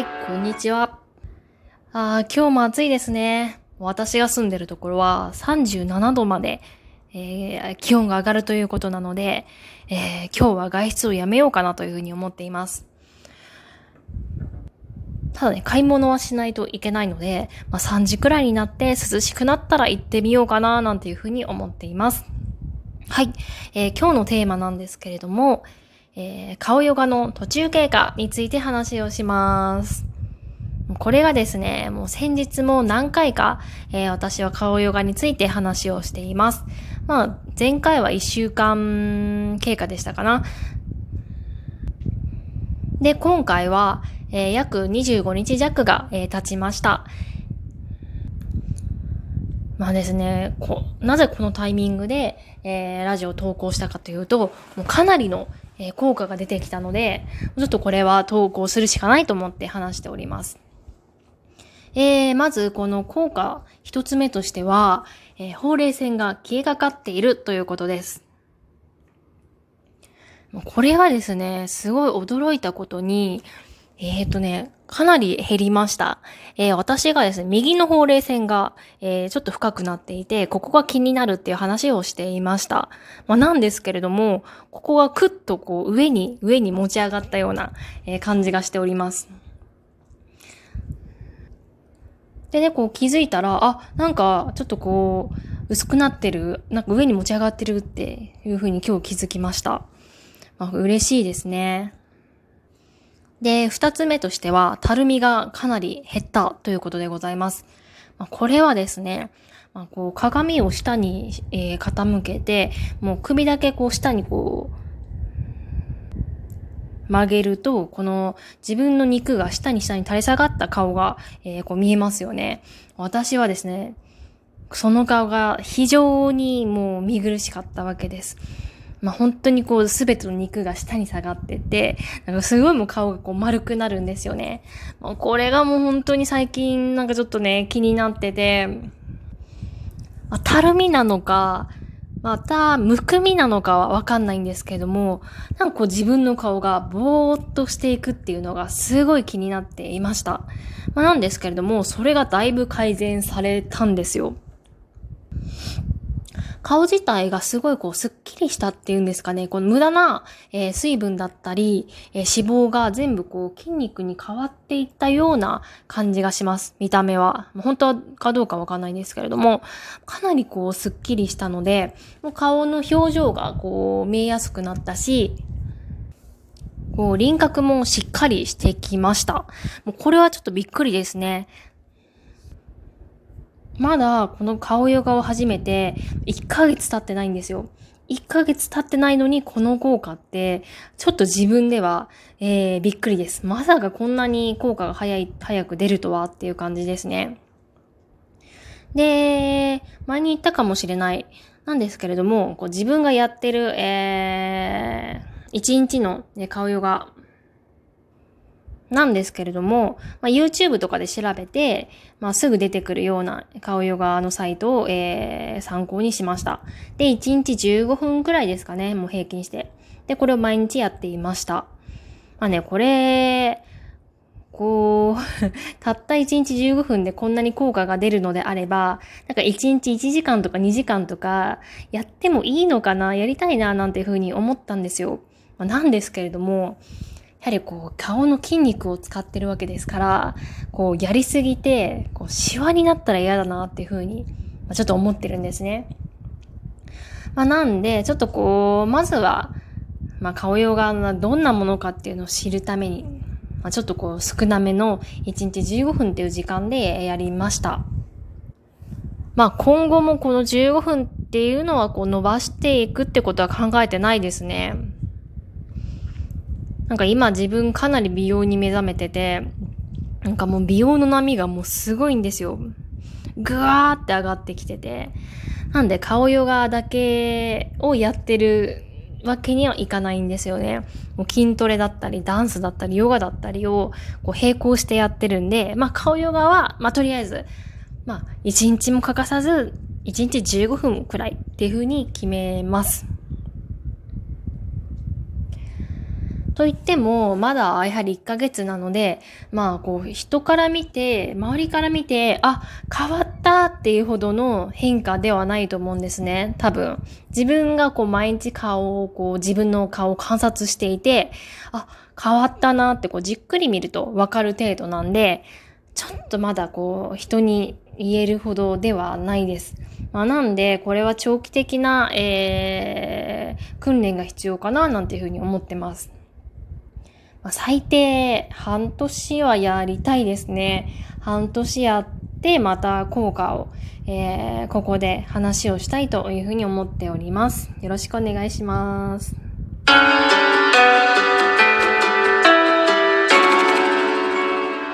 はい、こんにちは。あ今日も暑いですね。私が住んでるところは37度まで、えー気温が上がるということなので、えー今日は外出をやめようかなというふうに思っています。ただね、買い物はしないといけないので、まあ、3時くらいになって涼しくなったら行ってみようかななんていうふうに思っています。はい、えー今日のテーマなんですけれども、えー顔ヨガの途中経過について話をします。これがですね、もう先日も何回か、えー私は顔ヨガについて話をしています。まあ、前回は1週間経過でしたかな。で、今回は、えー約25日弱が、えー経ちました。まあですね、こなぜこのタイミングで、えーラジオを投稿したかというと、もうかなりの、え効果が出てきたので、ちょっとこれは投稿するしかないと思って話しております。えー、まずこの効果一つ目としては、えーほうれい線が消えかかっているということです。これはですね、すごい驚いたことに、えっ、ー、とね、かなり減りました。えー私がですね、右のほうれい線が、えーちょっと深くなっていて、ここが気になるっていう話をしていました。まあ、なんですけれども、ここがクッとこう上に、上に持ち上がったような、えー感じがしております。でね、こう気づいたら、あ、なんかちょっとこう、薄くなってる、なんか上に持ち上がってるっていう風に今日気づきました。まあ、嬉しいですね。で、二つ目としては、たるみがかなり減ったということでございます。まあ、これはですね、まあ、こう鏡を下に、えー傾けて、もう首だけこう下にこう、曲げると、この自分の肉が下に下に垂れ下がった顔が、えーこう見えますよね。私はですね、その顔が非常にもう見苦しかったわけです。まあ、本当にこうすべての肉が下に下がってて、なんかすごいもう顔がこう丸くなるんですよね。もうこれがもう本当に最近なんかちょっとね、気になってて、まあ、たるみなのか、また、むくみなのかはわかんないんですけども、なんかこう自分の顔がぼーっとしていくっていうのがすごい気になっていました。まあ、なんですけれども、それがだいぶ改善されたんですよ。顔自体がすごいこうスッキリしたっていうんですかね。この無駄な、えー水分だったり、えー脂肪が全部こう筋肉に変わっていったような感じがします。見た目は。もう本当かどうかわかんないんですけれども、かなりこうスッキリしたので、もう顔の表情がこう見えやすくなったし、こう輪郭もしっかりしてきました。もうこれはちょっとびっくりですね。まだこの顔ヨガを始めて1ヶ月経ってないんですよ。1ヶ月経ってないのにこの効果って、ちょっと自分では、えー、びっくりです。まさかこんなに効果が早い、早く出るとはっていう感じですね。で、前に言ったかもしれない。なんですけれども、こう自分がやってる、えー、1日の、ね、顔ヨガなんですけれども、まあ、YouTube とかで調べて、まあ、すぐ出てくるような顔ヨガのサイトを、えー参考にしました。で、1日15分くらいですかね、もう平均して。で、これを毎日やっていました。まあね、これ、こう、たった1日15分でこんなに効果が出るのであれば、なんか1日1時間とか2時間とかやってもいいのかな、やりたいな、なんていうふうに思ったんですよ。まあ、なんですけれども、やはりこう顔の筋肉を使ってるわけですから、こうやりすぎて、こうシワになったら嫌だなっていうふうに、まあちょっと思ってるんですね。まあなんで、ちょっとこう、まずは、まあ顔用がどんなものかっていうのを知るために、まあちょっとこう少なめの1日15分っていう時間でやりました。まあ今後もこの15分っていうのはこう伸ばしていくってことは考えてないですね。なんか今自分かなり美容に目覚めてて、なんかもう美容の波がもうすごいんですよ。ぐわーって上がってきてて。なんで顔ヨガだけをやってるわけにはいかないんですよね。もう筋トレだったり、ダンスだったり、ヨガだったりをこう並行してやってるんで、まあ顔ヨガは、まあとりあえず、まあ1日も欠かさず、1日15分くらいっていう風に決めます。と言っても、まだやはり1ヶ月なので、まあ、こう、人から見て、周りから見て、あ、変わったっていうほどの変化ではないと思うんですね。多分。自分がこう、毎日顔を、こう、自分の顔を観察していて、あ、変わったなってこう、じっくり見るとわかる程度なんで、ちょっとまだこう、人に言えるほどではないです。まあ、なんで、これは長期的な、えー、訓練が必要かな、なんていうふうに思ってます。最低半年はやりたいですね。半年やって、また効果を、えー、ここで話をしたいというふうに思っております。よろしくお願いします。